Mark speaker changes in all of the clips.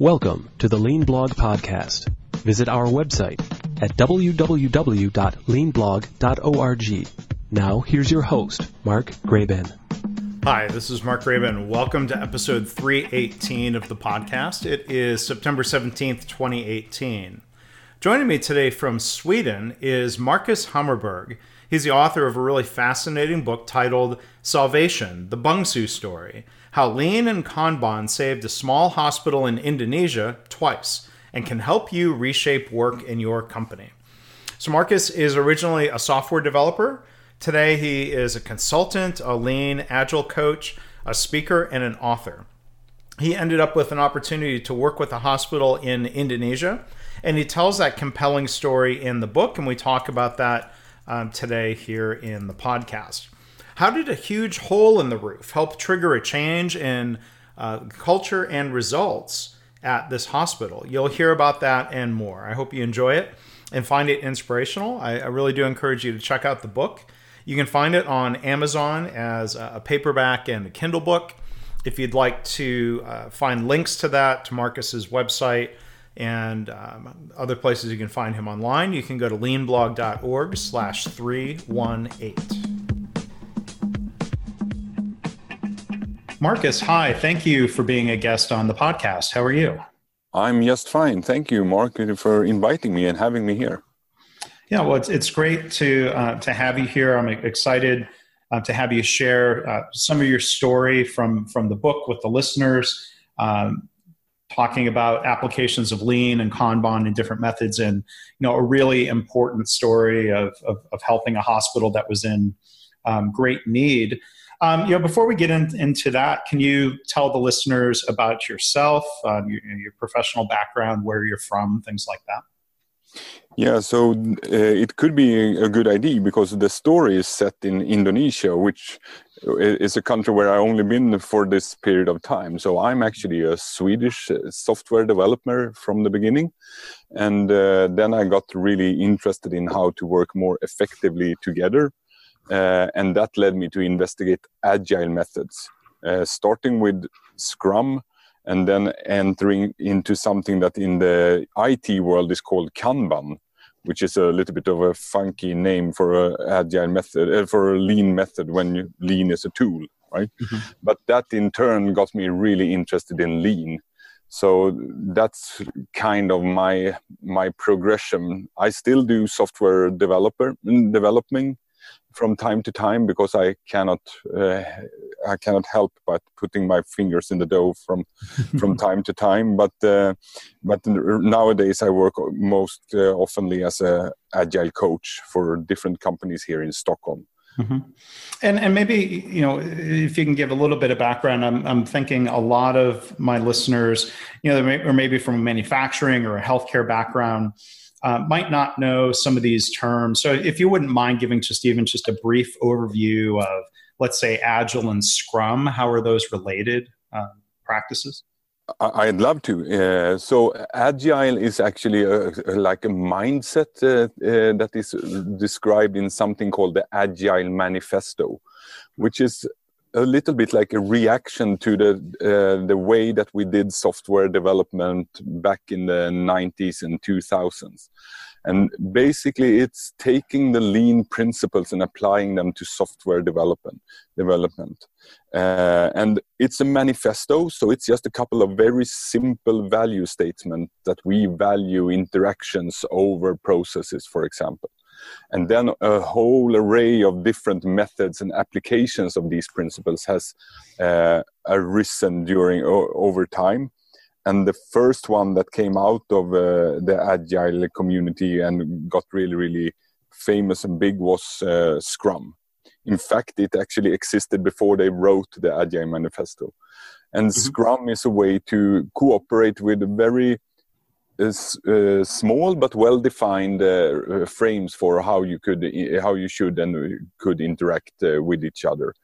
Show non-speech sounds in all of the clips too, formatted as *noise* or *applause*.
Speaker 1: Welcome to the Lean Blog Podcast. Visit our website at www.leanblog.org. Now, here's your host, Mark Graban.
Speaker 2: Hi, this is Mark Graban. Welcome to episode 318 of the podcast. It is September 17th, 2018. Joining me today from Sweden is Marcus Hammarberg. He's the author of a really fascinating book titled Salvation The Bungsu Story How Lean and Kanban Saved a Small Hospital in Indonesia Twice and Can Help You Reshape Work in Your Company. So, Marcus is originally a software developer. Today, he is a consultant, a lean, agile coach, a speaker, and an author. He ended up with an opportunity to work with a hospital in Indonesia and he tells that compelling story in the book, and we talk about that um, today here in the podcast. How did a huge hole in the roof help trigger a change in uh, culture and results at this hospital? You'll hear about that and more. I hope you enjoy it and find it inspirational. I, I really do encourage you to check out the book. You can find it on Amazon as a paperback and a Kindle book. If you'd like to uh, find links to that, to Marcus's website, and um, other places you can find him online. You can go to leanblog.org slash 318. Marcus, hi. Thank you for being a guest on the podcast. How are you?
Speaker 3: I'm just fine. Thank you, Mark, for inviting me and having me here.
Speaker 2: Yeah, well, it's, it's great to, uh, to have you here. I'm excited uh, to have you share uh, some of your story from, from the book with the listeners. Um, talking about applications of lean and kanban and different methods and you know a really important story of, of, of helping a hospital that was in um, great need. Um, you know before we get in, into that can you tell the listeners about yourself um, your, your, professional background where you're from things like that?
Speaker 3: Yeah, so uh, it could be a good idea because the story is set in Indonesia, which is a country where I only been for this period of time. So I'm actually a Swedish uh, software developer from the beginning, and uh, then I got really interested in how to work more effectively together, uh, and that led me to investigate agile methods, uh, starting with Scrum, and then entering into something that in the IT world is called Kanban which is a little bit of a funky name for a agile method uh, for a lean method when you, lean is a tool right? Mm-hmm. but that in turn got me really interested in lean. So that's kind of my my progression. I still do software developer developing from time to time because I cannot uh, I cannot help but putting my fingers in the dough from *laughs* from time to time. But uh, but nowadays I work most uh, oftenly as a agile coach for different companies here in Stockholm.
Speaker 2: Mm-hmm. And and maybe you know if you can give a little bit of background, I'm I'm thinking a lot of my listeners, you know, or maybe from a manufacturing or a healthcare background uh, might not know some of these terms. So, if you wouldn't mind giving just even just a brief overview of, let's say, Agile and Scrum, how are those related uh, practices?
Speaker 3: I'd love to. Uh, so, agile is actually a, a, like a mindset uh, uh, that is described in something called the Agile Manifesto, which is a little bit like a reaction to the uh, the way that we did software development back in the 90s and 2000s and basically it's taking the lean principles and applying them to software development development. Uh, and it's a manifesto so it's just a couple of very simple value statements that we value interactions over processes for example and then a whole array of different methods and applications of these principles has uh, arisen during over time. And the first one that came out of uh, the agile community and got really really famous and big was uh, scrum. In fact it actually existed before they wrote the agile manifesto. And mm-hmm. scrum is a way to cooperate with very uh, small but well defined uh, uh, frames for how you could how you should and could interact with each other.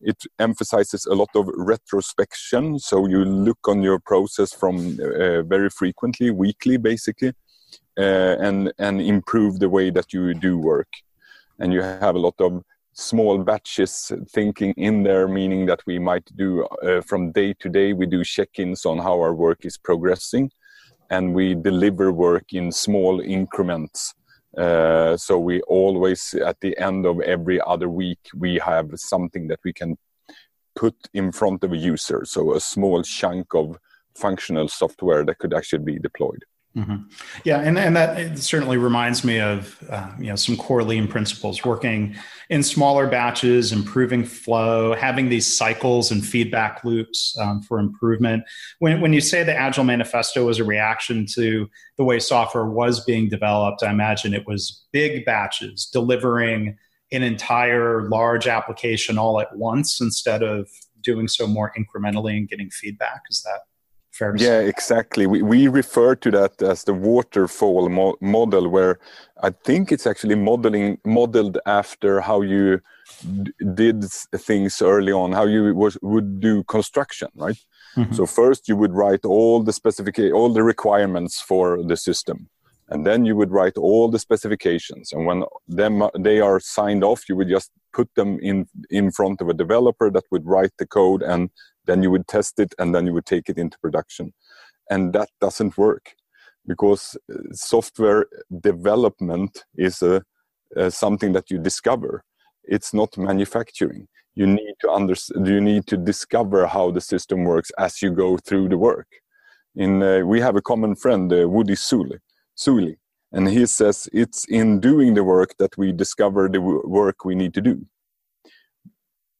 Speaker 3: It emphasizes a lot of retrospection so you look on your process from uh, very frequently weekly basically uh, and and improve the way that you do work. And you have a lot of small batches thinking in there, meaning that we might do uh, from day to day, we do check ins on how our work is progressing and we deliver work in small increments. Uh, so we always, at the end of every other week, we have something that we can put in front of a user. So a small chunk of functional software that could actually be deployed.
Speaker 2: Mm-hmm. Yeah, and, and that certainly reminds me of uh, you know some core lean principles, working in smaller batches, improving flow, having these cycles and feedback loops um, for improvement. When when you say the Agile Manifesto was a reaction to the way software was being developed, I imagine it was big batches delivering an entire large application all at once instead of doing so more incrementally and getting feedback. Is that fair
Speaker 3: yeah, say? exactly. We, we refer to that as the waterfall mo- model, where I think it's actually modeling modeled after how you d- did things early on, how you was, would do construction, right? Mm-hmm. So first you would write all the specific all the requirements for the system, and then you would write all the specifications. And when them they are signed off, you would just put them in in front of a developer that would write the code and then you would test it and then you would take it into production. And that doesn't work because uh, software development is a, a something that you discover. It's not manufacturing. You need to understand you need to discover how the system works as you go through the work. In uh, we have a common friend uh, woody Zuill, Zuill and he says it's in doing the work that we discover the work we need to do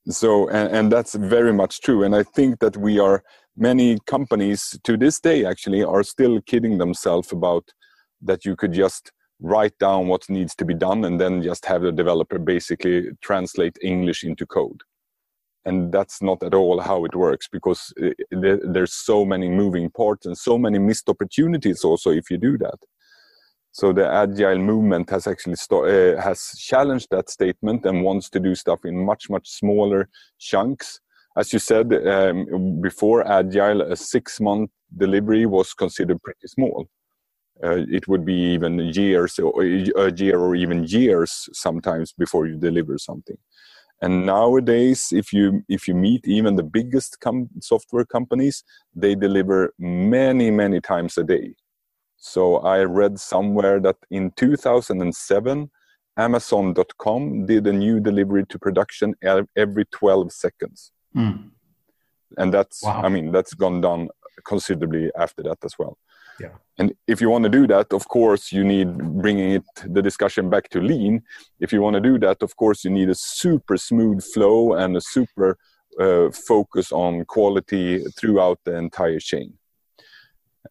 Speaker 3: so and, and that's very much true. And i think that we are many companies to this day actually are still kidding themselves about that you could just write down what needs to be done and then just have the developer basically translate english into code. And that's not at all how it works because uh, there's so many moving parts and so many missed opportunities also if you do that so the agile movement has actually uh, has challenged that statement and wants to do stuff in much much smaller chunks. As you said um, before, agile a six month delivery was considered pretty small. Uh, it would be even years or a year or even years sometimes before you deliver something. And nowadays, if you if you meet even the biggest com- software companies, they deliver many many times a day so I read somewhere that in 2007, Amazon.com did a new delivery to production every 12 seconds. Mm. And that's, wow. I mean, that's gone down considerably after that as well.
Speaker 2: Yeah.
Speaker 3: And if you want to do that, of course, you need bringing it the discussion back to lean. If you want to do that, of course, you need a super smooth flow and a super uh, focus on quality throughout the entire chain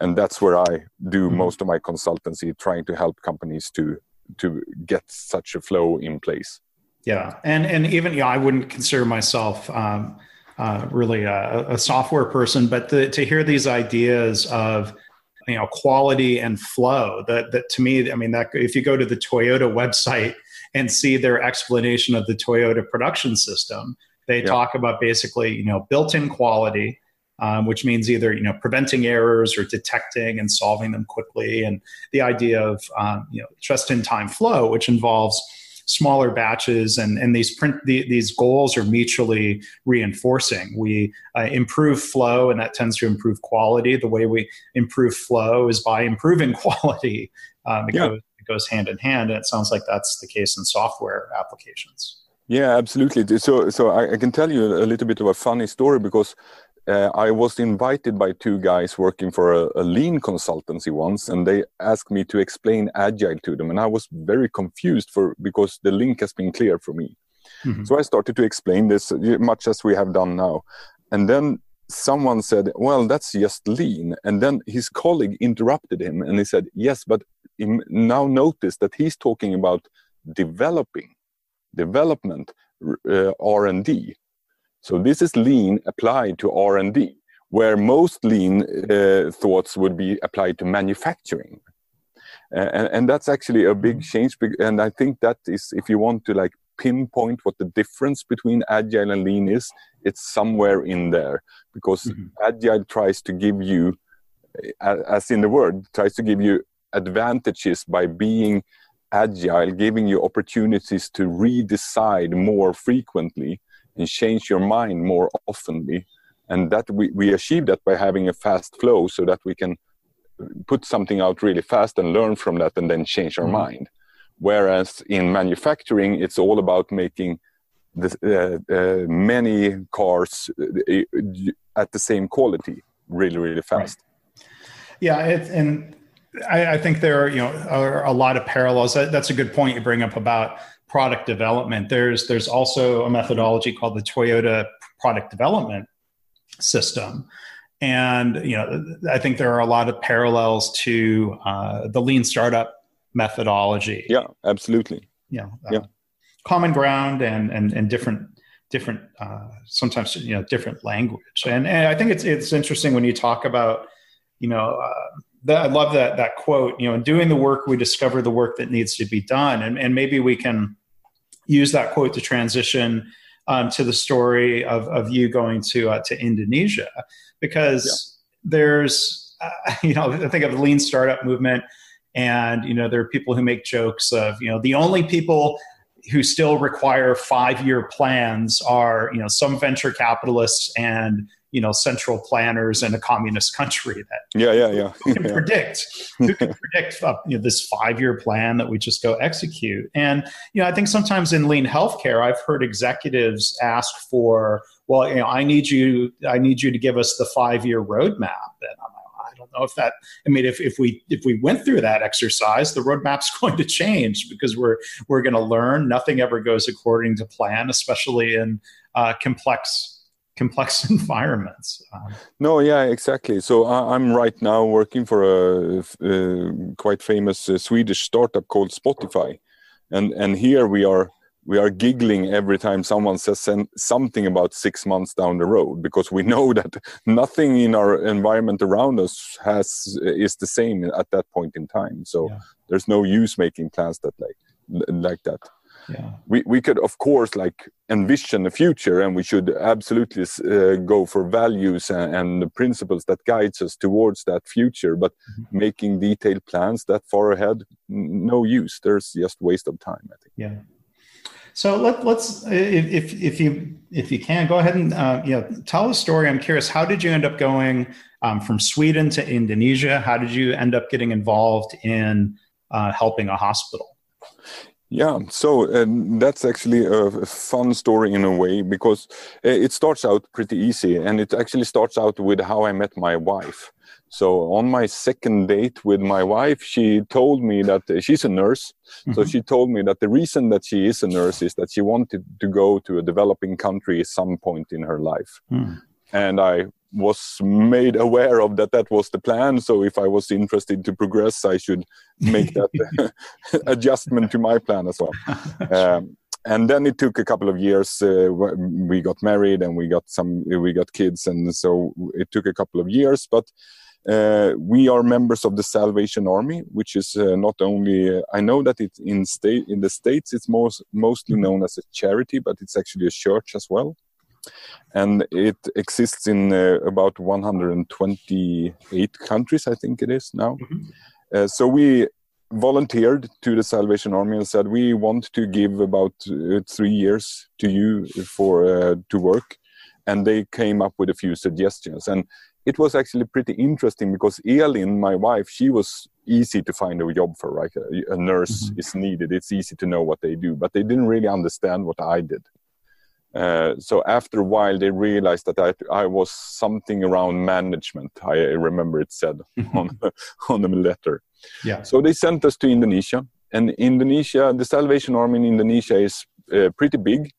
Speaker 3: and that's where i do mm-hmm. most of my consultancy trying to help companies to to get such a flow in place
Speaker 2: yeah and and even yeah i wouldn't consider myself um, uh, really a, a, software person but the, to hear these ideas of you know quality and flow that that to me i mean that if you go to the toyota website and see their explanation of the toyota production system they yeah. talk about basically you know built-in quality um, which means either you know preventing errors or detecting and solving them quickly, and the idea of um, you know just-in-time flow, which involves smaller batches and, and these print the, these goals are mutually reinforcing. We uh, improve flow and that tends to improve quality. The way we improve flow is by improving *laughs* quality. Um, it, yeah. goes, it goes hand in hand and it sounds like that's the case in software applications.
Speaker 3: Yeah absolutely. So so I, I can tell you a little bit of a funny story because uh, I was invited by two guys working for a, a, lean consultancy once, and they asked me to explain agile to them, and I was very confused for because the link has been clear for me. Mm-hmm. So I started to explain this much as we have done now, and then someone said, "Well, that's just lean," and then his colleague interrupted him, and he said, "Yes, but now notice that he's talking about developing, development, uh, R and D." So this is lean applied to R&D, where most lean uh, thoughts would be applied to manufacturing. Uh, and, and, that's actually a big change. And I think that is, if you want to like pinpoint what the difference between agile and lean is, it's somewhere in there because mm-hmm. agile tries to give you, as in the word, tries to give you advantages by being agile, giving you opportunities to redecide more frequently and change your mind more oftenly. And that we, we achieve that by having a fast flow so that we can put something out really fast and learn from that and then change our mm-hmm. mind. Whereas in manufacturing, it's all about making the, uh, uh, many cars uh, at the same quality really, really fast.
Speaker 2: Right. Yeah, it, and I, I, think there are you know are a lot of parallels. That, that's a good point you bring up about product development. There's there's also a methodology called the Toyota product development system, and you know I think there are a lot of parallels to uh, the lean startup methodology.
Speaker 3: Yeah, absolutely.
Speaker 2: Yeah, uh, yeah. Common ground and and and different different uh, sometimes you know different language. And and I think it's it's interesting when you talk about you know. That, I love that that quote. You know, in doing the work, we discover the work that needs to be done, and and maybe we can use that quote to transition um, to the story of of you going to uh, to Indonesia, because yeah. there's uh, *laughs* you know I think of the lean startup movement, and you know there are people who make jokes of you know the only people who still require five year plans are you know some venture capitalists and you know central planners in a communist country that *laughs*
Speaker 3: yeah yeah yeah
Speaker 2: who can *laughs* yeah. predict who can *laughs* predict uh, you know, this five year plan that we just go execute and you know i think sometimes in lean healthcare i've heard executives ask for well you know i need you i need you to give us the five year roadmap and i'm like, I don't know if that. I mean, if, if we if we went through that exercise, the roadmap's going to change because we're we're going to learn. Nothing ever goes according to plan, especially in uh, complex complex *laughs* environments. Um,
Speaker 3: no, yeah, exactly. So I, am right now working for a, a quite famous uh, Swedish startup called Spotify, and and here we are we are giggling every time someone says something about six months down the road because we *laughs* know that nothing in our environment around us has is the same at that point in time. So yeah. there's no use making plans that like like that yeah. we, we could of course like envision the future and we should absolutely uh, go for values and, and principles that guides us towards that future. But mm-hmm. making detailed plans that far ahead no use. There's just waste of time i think.
Speaker 2: Yeah. So let, us if, if you if you can go ahead and uh, you know tell a story. I'm curious how did you end up going um, from sweden to indonesia? How did you end up getting involved in uh, helping a hospital
Speaker 3: yeah, so that's actually a fun story in a way because uh, it starts out pretty easy and it actually starts out with how I met my wife. So on my second date with my wife, she told me that uh, she's a nurse. Mm-hmm. So she told me that the reason that she is a nurse is that she wanted to go to a developing country at some point in her life. Mm. And I was made aware of that that was the plan. So if i was interested to progress i should make that *laughs* *laughs* adjustment to my plan as well. *laughs* Um, and then it took a couple of years uh, we got married and we got some we got kids. And so it took a couple of years but uh, we are members of the Salvation Army, which is uh, not only uh, I know that it's in state in the states it's most mostly known as a charity, but it's actually a church as well and it exists in uh, about 128 countries, I think it is now. Mm-hmm. Uh, so we volunteered to the Salvation Army and said we want to give about uh, three years to you for uh, to work, and they came up with a few suggestions and. It was actually pretty interesting because Elin, my wife, she was easy to find a job for. Right, a, a nurse mm-hmm. is needed. It's easy to know what they do, but they didn't really understand what I did. Uh, so after a while, they realized that I, I, was something around management. I remember it said *laughs* on on the letter. Yeah. So they sent us to Indonesia, and Indonesia, the Salvation Army in Indonesia is uh, pretty big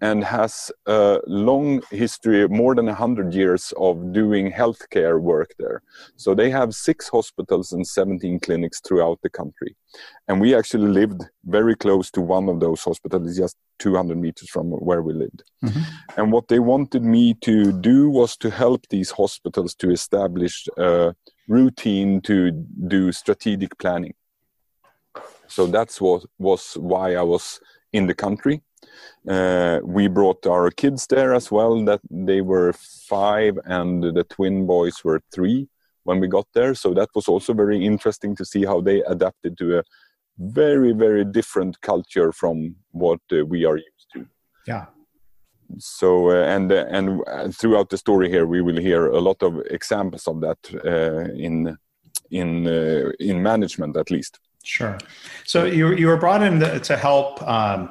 Speaker 3: and has a long history, more than 100 years of doing healthcare work there. So they have six hospitals and 17 clinics throughout the country. And we actually lived very close to one of those hospitals, just 200 meters from where we lived. Mm-hmm. And what they wanted me to do was to help these hospitals to establish a routine to do strategic planning. So that's what was why I was in the country uh, we brought our kids there as well. That they were five and the twin boys were three when we got there. So that was also very interesting to see how they adapted to a very very different culture from what uh, we are used to
Speaker 2: yeah
Speaker 3: so uh, and uh, and uh, throughout the story here we will hear a lot of examples of that uh, in in uh, in management at least
Speaker 2: sure so you you were brought in to help um,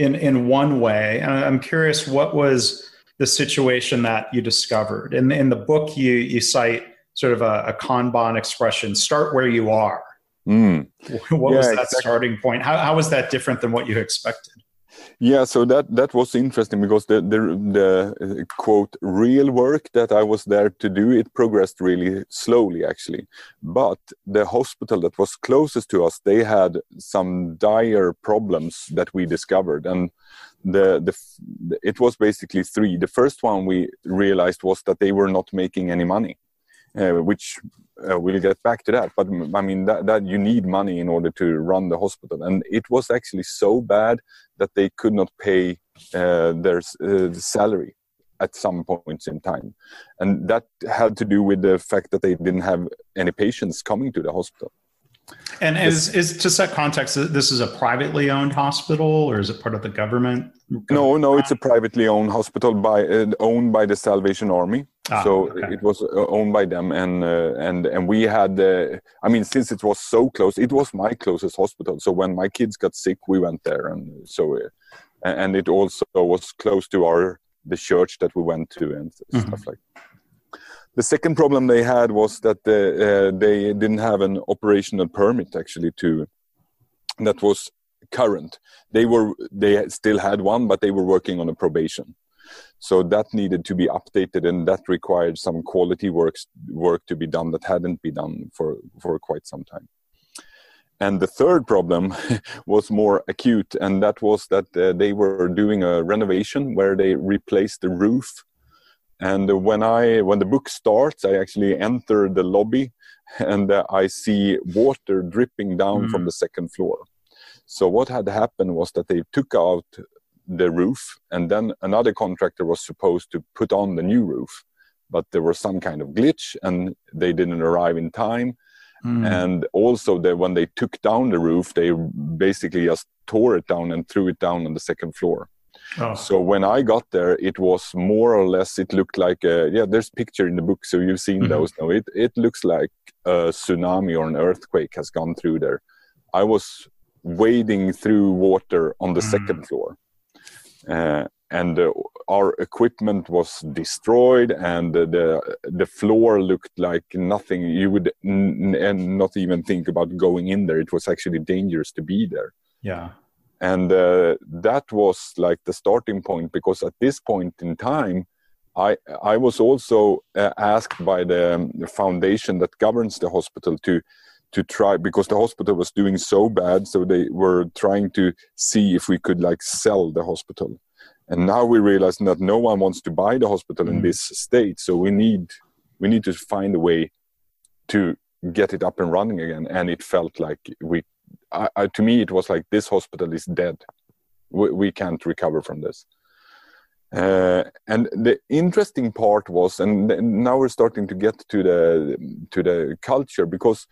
Speaker 2: in in one way. And i'm curious what was the situation that you discovered? In in the book you you cite sort of a, a kanban expression start where you are.
Speaker 3: Mm.
Speaker 2: what yeah, was that exactly. starting point? How, how was that different than what you expected
Speaker 3: yeah so that that was interesting because the the, the quote real work that i was there to do it progressed really slowly actually. But the hospital that was closest to us they had some dire problems that we discovered. And the, the it was basically three. The first one we realized was that they were not making any money uh, which uh, we'll get back to that. But I mean that, that you need money in order to run the hospital, and it was actually so bad that they could not pay uh, their uh, salary at some points in time, and that had to do with the fact that they didn't have any patients coming to the hospital.
Speaker 2: And is, is to set context, this is a privately owned hospital, or is it part of the government?
Speaker 3: No, no, it's a privately owned hospital by uh, owned by the Salvation Army. Ah, so okay. it was uh, owned by them, and uh, and and we had. Uh, I mean, since it was so close, it was my closest hospital. So when my kids got sick, we went there, and so uh, and it also was close to our the church that we went to and mm-hmm. stuff like. That. The second problem they had was that they, uh, they didn't have an operational permit actually to that was current. They were they still had one, but they were working on a probation. So that needed to be updated, and that required some quality works work to be done that hadn't been done for for quite some time. And the third problem *laughs* was more acute, and that was that uh, they were doing a renovation where they replaced the roof and when I when the book starts, I actually enter the lobby, *laughs* and uh, I see water dripping down mm. from the second floor. So what had happened was that they took out the roof, and then another contractor was supposed to put on the new roof, but there was some kind of glitch, and they didn't arrive in time. Mm. And also, that when they took down the roof, they basically just tore it down and threw it down on the second floor. Oh. So when I got there, it was more or less. It looked like a, yeah. There's picture in the book, so you've seen mm-hmm. those. No, it it looks like a tsunami or an earthquake has gone through there. I was wading through water on the mm. second floor, uh, and uh, our equipment was destroyed, and uh, the the floor looked like nothing. You would n- n- not even think about going in there. It was actually dangerous to be there.
Speaker 2: Yeah
Speaker 3: and uh, that was like the starting point because at this point in time i i was also uh, asked by um, the, foundation that governs the hospital to to try because the hospital was doing so bad so they were trying to see if we could like sell the hospital. And now we realize that no one wants to buy the hospital mm. in this state so we need we need to find a way to get it up and running again. And it felt like we I, I, to me it was like this hospital is dead. We, we can't recover from this. Uh, and the interesting part was and now we're starting to get to the to the culture because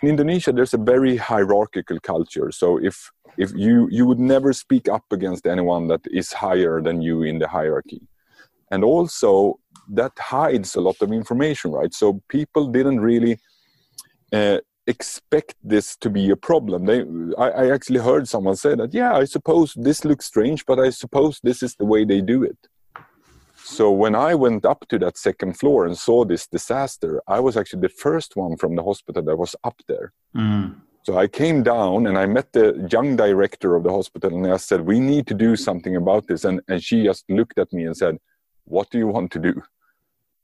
Speaker 3: in indonesia there's a very hierarchical culture so if if you you would never speak up against anyone that is higher than you in the hierarchy and also that hides a lot of information right so people didn't really uh, expect this to be a problem. They, I, I, actually heard someone say that, yeah, I suppose this looks strange, but I suppose this is the way they do it. So when I went up to that second floor and saw this disaster, I was actually the first one from the hospital that was up there. Mm. So I came down and I met the young director of the hospital and I said, we need to do something about this. And, and she just looked at me and said, what do you want to do?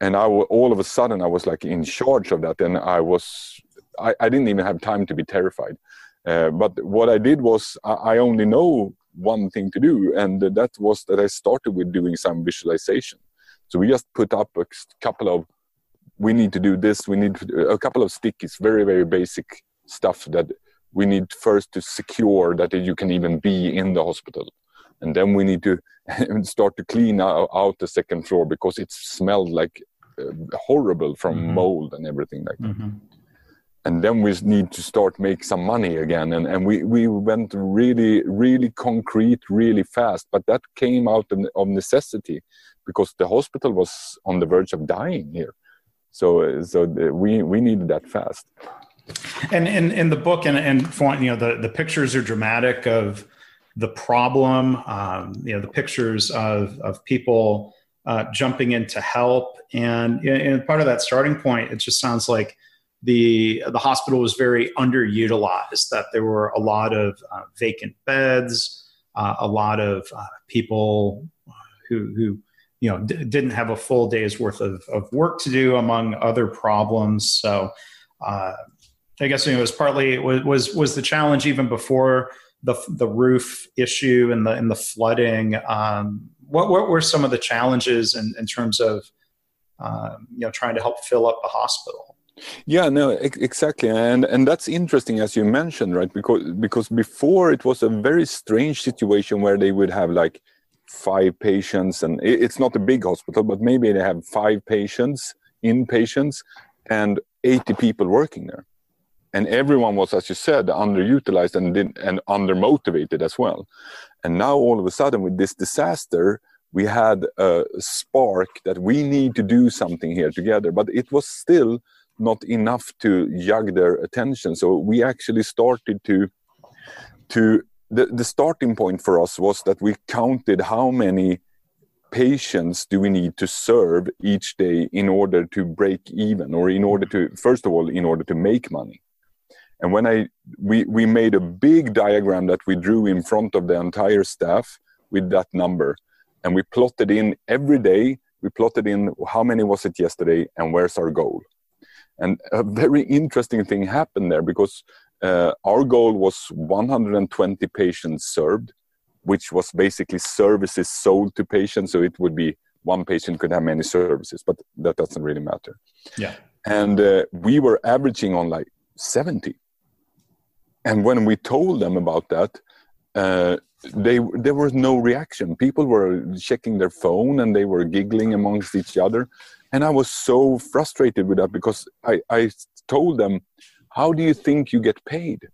Speaker 3: And I all of a sudden I was like in charge of that and I was I, I didn't even have time to be terrified. Uh, but what I did was I, I only know one thing to do, and that was that I started with doing some visualization. So we just put up a couple of we need to do this, we need a couple of stickies, very very basic stuff that we need first to secure that you can even be in the hospital, and then we need to *laughs* start to clean out the second floor because it smelled like uh, horrible from mm-hmm. mold and everything like that. Mm-hmm and then we need to start make some money again. And, and we, we went really really concrete really fast but that came out of necessity because the hospital was on the verge of dying here. So so the, we we needed that fast.
Speaker 2: And in in the book and and for, you know the the pictures are dramatic of the problem um, you know the pictures of of people uh, jumping in to help. And, and part of that starting point it just sounds like the the hospital was very underutilized. That there were a lot of uh, vacant beds, uh, a lot of uh, people who who you know d- didn't have a full day's worth of, of work to do, among other problems. So. Uh, I guess you know, it was partly was, was was the challenge even before the the roof issue and the and the flooding. Um, what what were some of the challenges in, in terms of um, you know trying to help fill up the hospital?
Speaker 3: Yeah, no, exactly, and and that's interesting as you mentioned, right? Because because before it was a very strange situation where they would have like five patients, and it's not a big hospital, but maybe they have five patients, inpatients, and eighty people working there, and everyone was, as you said, underutilized and did, and undermotivated as well. And now all of a sudden, with this disaster, we had a spark that we need to do something here together, but it was still not enough to jug their attention. So we actually started to to the, the starting point for us was that we counted how many patients do we need to serve each day in order to break even or in order to first of all in order to make money. And when i we we made a big diagram that we drew in front of the entire staff with that number. And we plotted in every day we plotted in how many was it yesterday and where's our goal and a very interesting thing happened there because uh, our goal was 120 patients served, which was basically services sold to patients. So it would be one patient could have many services, but that doesn't really matter.
Speaker 2: Yeah.
Speaker 3: And uh, we were averaging on like 70. And when we told them about that, uh, they there was no reaction. People were checking their phone and they were giggling amongst each other and i was so frustrated with that because i i told them how do you think you get paid?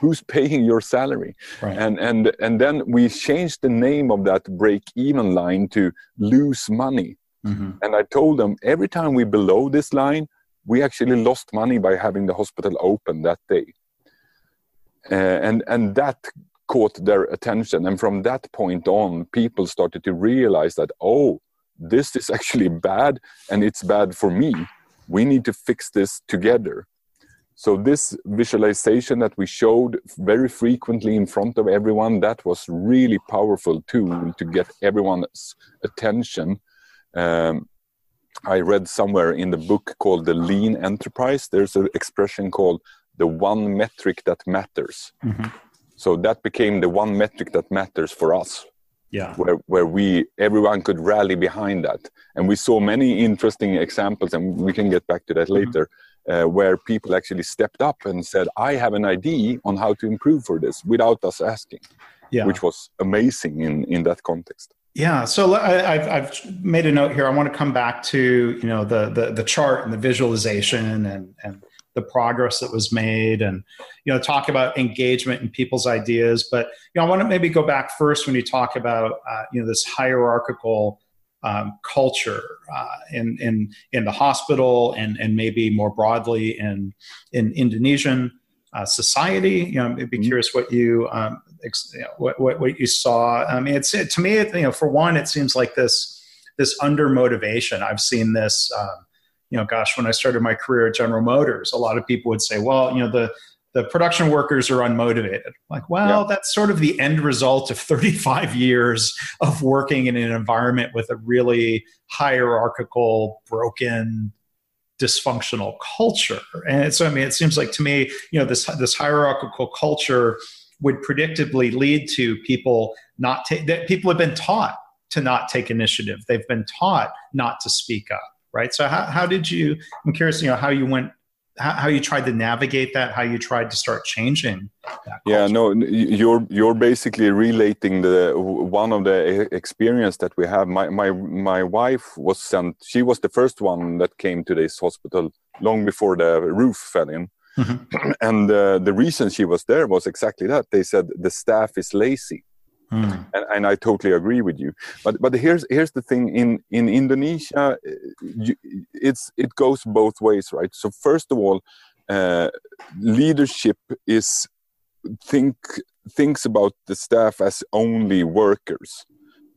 Speaker 3: Who's paying your salary? Right. and and and then we changed the name of that break even line to lose money. Mm-hmm. and i told them every time we below this line we actually lost money by having the hospital open that day. Uh, and and that caught their attention. And from that point on people started to realize that oh this is actually bad and it's bad for me. We need to fix this together. So this visualization that we showed very frequently in front of everyone, that was really powerful tool to get everyone's attention. Um, I read somewhere in the book called The Lean Enterprise, there's an expression called the one metric that matters. Mm-hmm. So that became the one metric that matters for us
Speaker 2: yeah
Speaker 3: where where we everyone could rally behind that and we saw many interesting examples and we can get back to that mm-hmm. later uh, where people actually stepped up and said i have an idea on how to improve for this without us asking yeah. which was amazing in in that context
Speaker 2: yeah, so I, have I've made a note here. I want to come back to you know the the, the chart and the visualization and and the progress that was made and you know talk about engagement and people's ideas. But you know i want to maybe go back first when you talk about uh, you know this hierarchical um, culture uh, in in in the hospital and and maybe more broadly in in indonesian uh, society. You know i'd be mm-hmm. curious what you um, ex- you know, what, what what you saw. I mean it's it, to me it, you know for one it seems like this this under motivation i've seen this um, you know, gosh, when I started my career at General Motors, a lot of people would say, well, you know, the the production workers are unmotivated. Like, well, yeah. that's sort of the end result of *laughs* 35 years of working in an environment with a really hierarchical, broken, dysfunctional culture. And so, I mean, it seems like to me, you know, this this hierarchical culture would predictably lead to people not take that people have been taught to not take initiative. They've been taught not to speak up right? So how, how did you, I'm curious, you know, how you went, how, how you tried to navigate that, how you tried to start changing
Speaker 3: Yeah, no, you're, you're basically relating the, one of the experience that we have. My, my, my wife was sent, she was the first one that came to this hospital long before the roof fell in. Mm-hmm. and uh, the reason she was there was exactly that. They said the staff is lazy. Mm. And, and, I totally agree with you. But but here's here's the thing in in Indonesia, you, it's it goes both ways, right? So first of all, uh, leadership is think thinks about the staff as only workers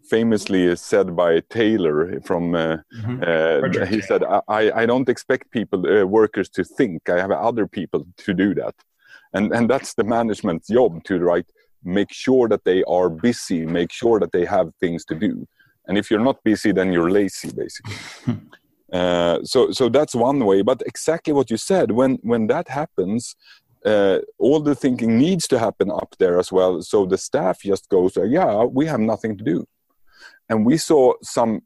Speaker 3: famously said by Taylor from uh, mm-hmm. uh, he said I, I don't expect people uh, workers to think I have other people to do that and and that's the management's job to right make sure that they are busy make sure that they have things to do and if you're not busy then you're lazy basically *laughs* uh, so so that's one way but exactly what you said when when that happens uh, all the thinking needs to happen up there as well. So the staff just goes, yeah, we have nothing to do. And we saw some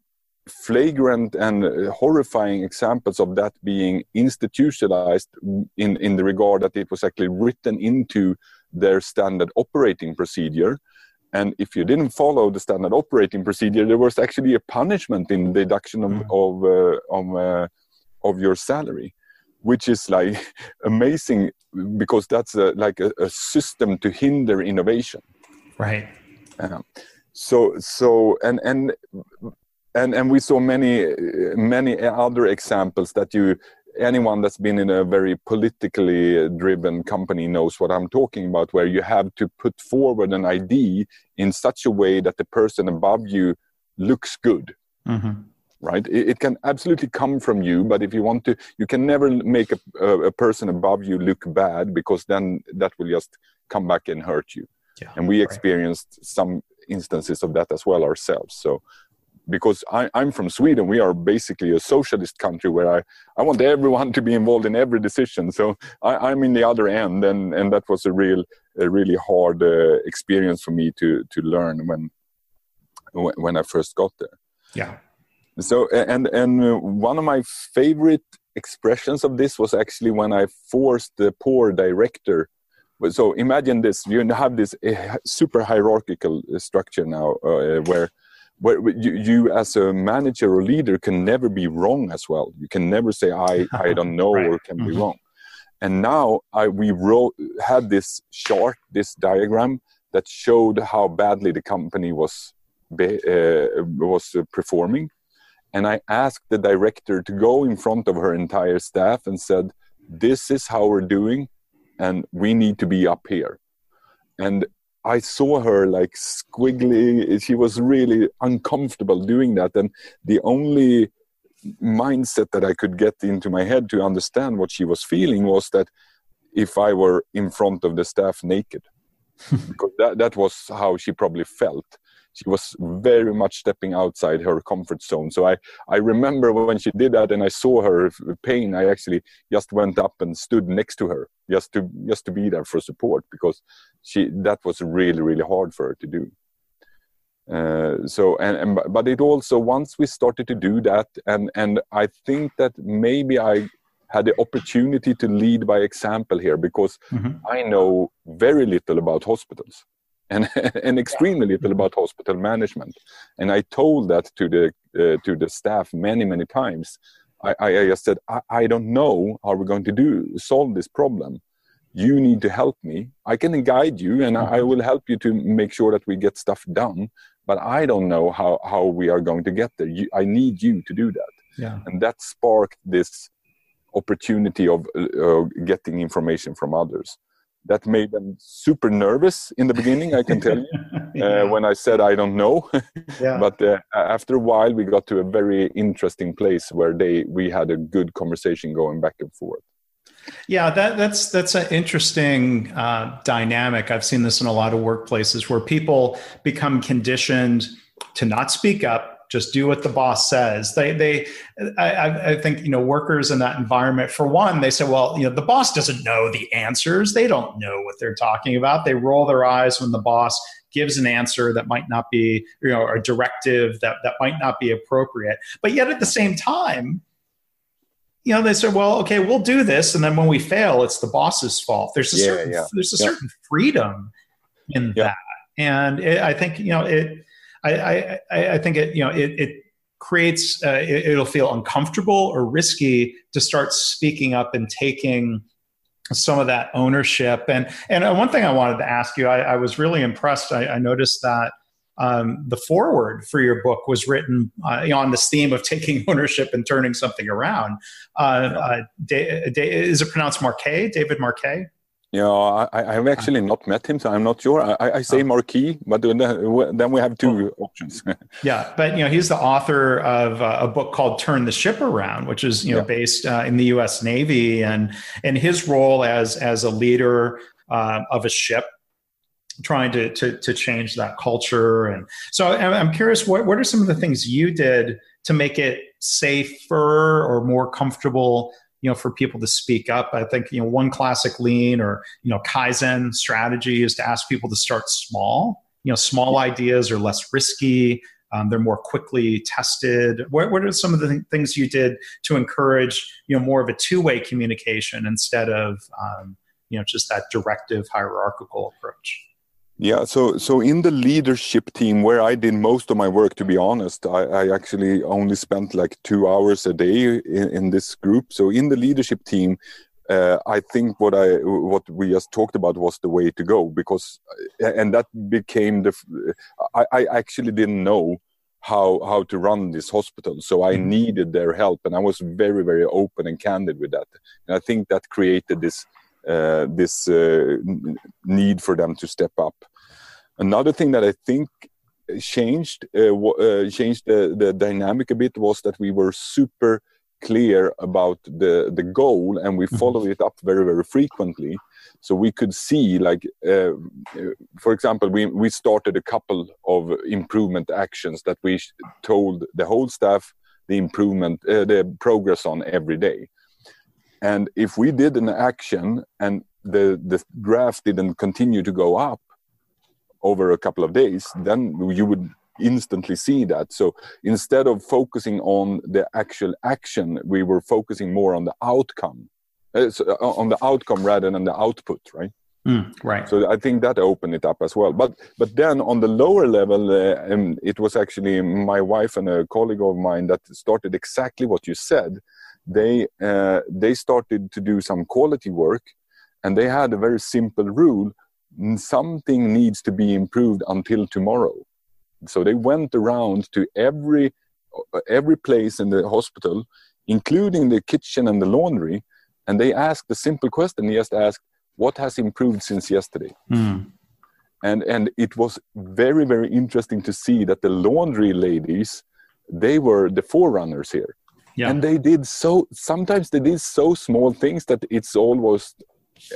Speaker 3: flagrant and uh, horrifying examples of that being institutionalized in, in the regard that it was actually written into their standard operating procedure. And if you didn't follow the standard operating procedure, there was actually a punishment in deduction of, mm. of, uh, of, uh, of your salary which is like *laughs* amazing because that's a, like a, a, system to hinder innovation
Speaker 2: right
Speaker 3: um, so so and and and and we saw many many other examples that you anyone that's been in a very politically driven company knows what i'm talking about where you have to put forward an idea in such a way that the person above you looks good mm-hmm. right? It, it, can absolutely come from you but if you want to you can never make a, a, a, person above you look bad because then that will just come back and hurt you. Yeah, and we right. experienced some instances of that as well ourselves. So because I, am from Sweden, we are basically a socialist country where I, I want everyone *laughs* to be involved in every decision. So I, am in the other end, and, and that was a real, a really hard uh, experience for me to to learn when when I first got there.
Speaker 2: Yeah.
Speaker 3: So and and uh, one of my favorite expressions of this was actually when I forced the poor director. So imagine this: you have this uh, super hierarchical uh, structure now, uh, where where you, you, as a manager or leader can never be wrong as well. You can never say I I *laughs* don't know right. or can mm -hmm. be mm-hmm. wrong. And now I we wrote had this chart, this diagram that showed how badly the company was uh, was performing and I asked the director to go in front of her entire staff and said, "This is how we're doing, and we need to be up here." And I saw her like squiggly. She was really uncomfortable doing that, and the only mindset that I could get into my head to understand what she was feeling was that if I were in front of the staff naked, *laughs* because that, that was how she probably felt she was very much stepping outside her comfort zone. So I, I remember when she did that and I saw her pain, I actually just went up and stood next to her just to just to be there for support because she that was really really hard for her to do. Uh, so and, and but it also once we started to do that and and I think that maybe I had the opportunity to lead by example here because mm-hmm. I know very little about hospitals and, *laughs* and extremely little about hospital management. And I told that to the uh, to the staff many many times. I, I just said I, I don't know how we're going to do solve this problem. You need to help me. I can guide you, and I, I will help you to make sure that we get stuff done. But I don't know how how we are going to get there. You, I need you to do that.
Speaker 2: Yeah.
Speaker 3: And that sparked this opportunity of uh, getting information from others that made them super nervous in the beginning i can tell you *laughs* yeah. uh, when i said i don't know *laughs* yeah. but uh, after a while we got to a very interesting place where they we had a good conversation going back and forth
Speaker 2: yeah that, that's that's an interesting uh, dynamic i've seen this in a lot of workplaces where people become conditioned to not speak up just do what the boss says. They, they, I, I think, you know, workers in that environment, for one, they say, well, you know, the boss doesn't know the answers. They don't know what they're talking about. They roll their eyes when the boss gives an answer that might not be, you know, a directive that, that might not be appropriate. But yet at the same time, you know, they said, well, okay, we'll do this. And then when we fail, it's the boss's fault. There's a yeah, certain, yeah. there's a certain freedom in that. And it, I think, you know, it, I, I, I think it, you know, it, it creates, uh, it, will feel uncomfortable or risky to start speaking up and taking some of that ownership. And and one thing I wanted to ask you, I, I was really impressed. I, I noticed that um, the foreword for your book was written uh, on this theme of taking *laughs* ownership and turning something around. Uh, uh, da- da- is it pronounced Marquet? David Marquet?
Speaker 3: Yeah, I, I have actually not met him, so I'm not sure. I, I say oh. Marquis, but then we have two oh. options. *laughs*
Speaker 2: yeah, but you know, he's the author of uh, a book called "Turn the Ship Around," which is you know yeah. based uh, in the U.S. Navy, and and his role as as a leader uh, of a ship trying to, to, to change that culture. And so I'm curious, what, what are some of the things you did to make it safer or more comfortable, you know, for people to speak up? I think, you know, one classic lean or, you know, Kaizen strategy is to ask people to start small. You know, small ideas are less risky. Um, they're more quickly tested. What, what are some of the th- things you did to encourage, you know, more of a two-way communication instead of, um, you know, just that directive hierarchical approach?
Speaker 3: Yeah, so so in the leadership team where I did most of my work, to be honest, I, I actually only spent like two hours a day in, in this group. So in the leadership team, uh, I think what I what we just talked about was the way to go because, uh, and that became the. I, I actually didn't know how how to run this hospital, so I mm-hmm. needed their help, and I was very very open and candid with that, and I think that created this this uh, need for them to step up. Another thing that I think changed uh, changed the, the dynamic a bit was that we were super clear about the the goal and we mm-hmm. followed it up very very frequently so we could see like uh, for example we we started a couple of improvement actions that we told the whole staff the improvement uh, the progress on every day and if we did an action and the, the graph didn't continue to go up over a couple of days, then you would instantly see that. So instead of focusing on the actual action, we were focusing more on the outcome, uh, so, uh, on the outcome rather than the output, right?
Speaker 2: Mm, right.
Speaker 3: So I think that opened it up as well. But but then on the lower level, uh, um, it was actually my wife and a colleague of mine that started exactly what you said they uh, they started to do some quality work and they had a very simple rule something needs to be improved until tomorrow. So they went around to every every place in the hospital including the kitchen and the laundry and they asked the simple question. They just asked what has improved since yesterday? Mm. and and it was very very interesting to see that the laundry ladies they were the forerunners here yeah. and they did so sometimes they did so small things that it's almost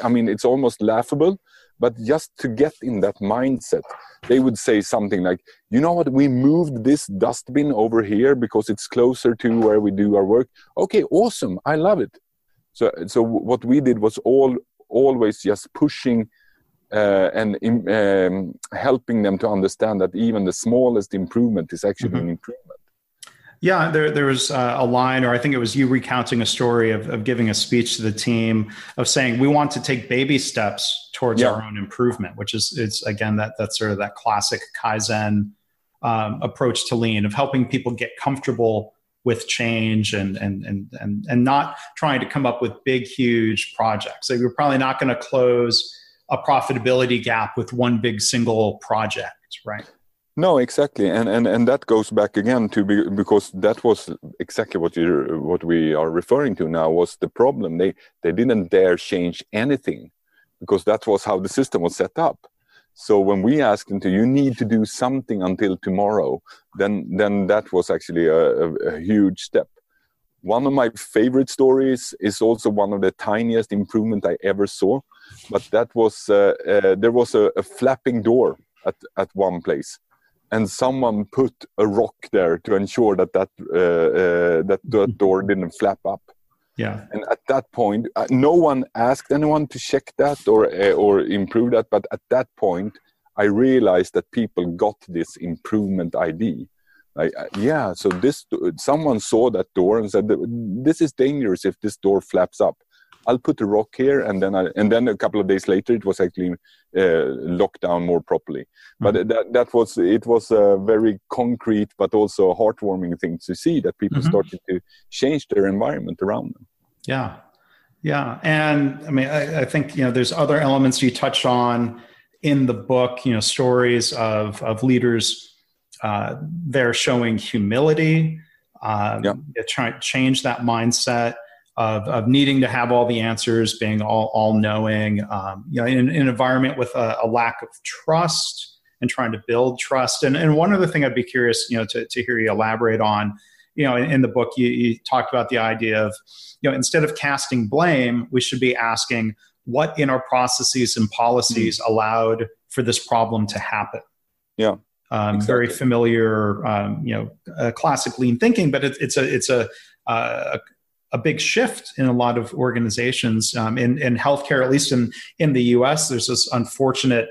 Speaker 3: i mean it's almost laughable but just to get in that mindset they would say something like you know what? We moved this dustbin over here because it's closer to where we do our work. Okay awesome. I love it. So so what we did was all always just pushing uh, and um, helping them to understand that even the smallest improvement is actually mm-hmm. an improvement
Speaker 2: yeah, there, there was uh, a line, or I think it was you recounting a story of, of giving a speech to the team of saying we want to take baby steps towards yeah. our own improvement, which is it's again that that's sort of that classic kaizen um, approach to lean of helping people get comfortable with change and and and and and not trying to come up with big huge projects. So you're probably not going to close a profitability gap with one big single project, right?
Speaker 3: No, exactly, and and and that goes back again to be, because that was exactly what you what we are referring to now was the problem. They they didn't dare change anything because that was how the system was set up. So when we asked them to, you need to do something until tomorrow, then then that was actually a, a, a huge step. One of my favorite stories is also one of the tiniest improvement I ever saw, but that was uh, uh, there was a, a flapping door at at one place and someone put a rock there to ensure that that uh, uh, that, that door didn't flap up.
Speaker 2: Yeah.
Speaker 3: And at that point, uh, no one asked anyone to check that or uh, or improve that. But at that point, I realized that people got this improvement ID. Like, uh, yeah, so this someone saw that door and said, "This is dangerous if this door flaps up." I'll put a rock here, and then I, and then a couple of days later, it was actually uh, locked down more properly. Mm-hmm. But that that was it was a very concrete, but also heartwarming thing to see that people mm-hmm. started to change their environment around them.
Speaker 2: Yeah, Yeah, and I mean, I, I, think you know, there's other elements you touch on in the book. You know, stories of of leaders uh, they're showing humility, um, yeah. trying to change that mindset of, of needing to have all the answers, being all all knowing. Um, you know, in, in, an environment with a, a, lack of trust and trying to build trust. And and one other thing I'd be curious, you know, to to hear you elaborate on you know, in, in the book, you, you talked about the idea of, you know, instead of casting blame, we should be asking what in our processes and policies mm-hmm. allowed for this problem to happen.
Speaker 3: Yeah.
Speaker 2: Um, exactly. Very familiar, um, you know, uh, classic lean thinking, but it, it's a it's a, uh, a big shift in a lot of organizations um, in in healthcare. At least in in the U.S., there's this unfortunate,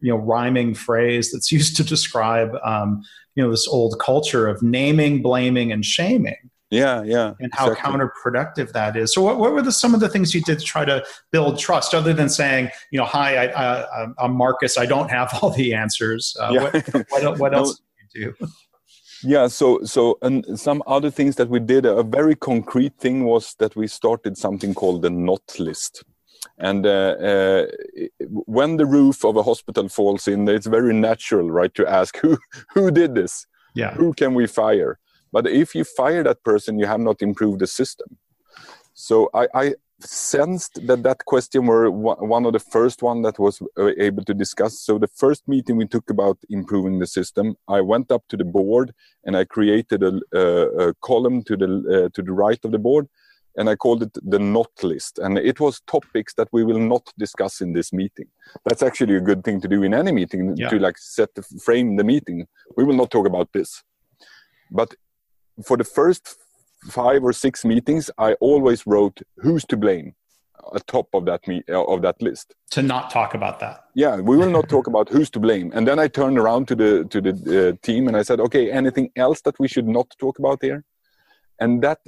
Speaker 2: you know, rhyming phrase that's *laughs* used to describe um, you know this old culture of naming, blaming, and shaming.
Speaker 3: Yeah, yeah.
Speaker 2: And how exactly. counterproductive that is. So, what, what were the, some of the things you did to try to build trust, other than saying, you know, hi, I, am Marcus. I don't have all the answers. Uh, yeah. What, what, what *laughs* else did you do?
Speaker 3: Yeah, so so and some other things that we did. A very concrete thing was that we started something called the not list. And uh, uh, when the roof of a hospital falls in, it's very natural, right, to ask who who did this?
Speaker 2: Yeah.
Speaker 3: Who can we fire? But if you fire that person, you have not improved the system. So I, I sensed that that question were one of the first one that was uh, able to discuss. So the first meeting we took about improving the system, I went up to the board and I created a, a, a column to the uh, to the right of the board and I called it the not list. And it was topics that we will not discuss in this meeting. That's actually a good thing to do in any meeting yeah. to like set the frame the meeting. We will not talk about this. But for the first five or six meetings, I always wrote who's to blame atop of that me of that list.
Speaker 2: To not talk about that.
Speaker 3: Yeah we will not talk about who's to blame. And then i turned around to the to the uh, team and i said okay anything else that we should not talk about here? And that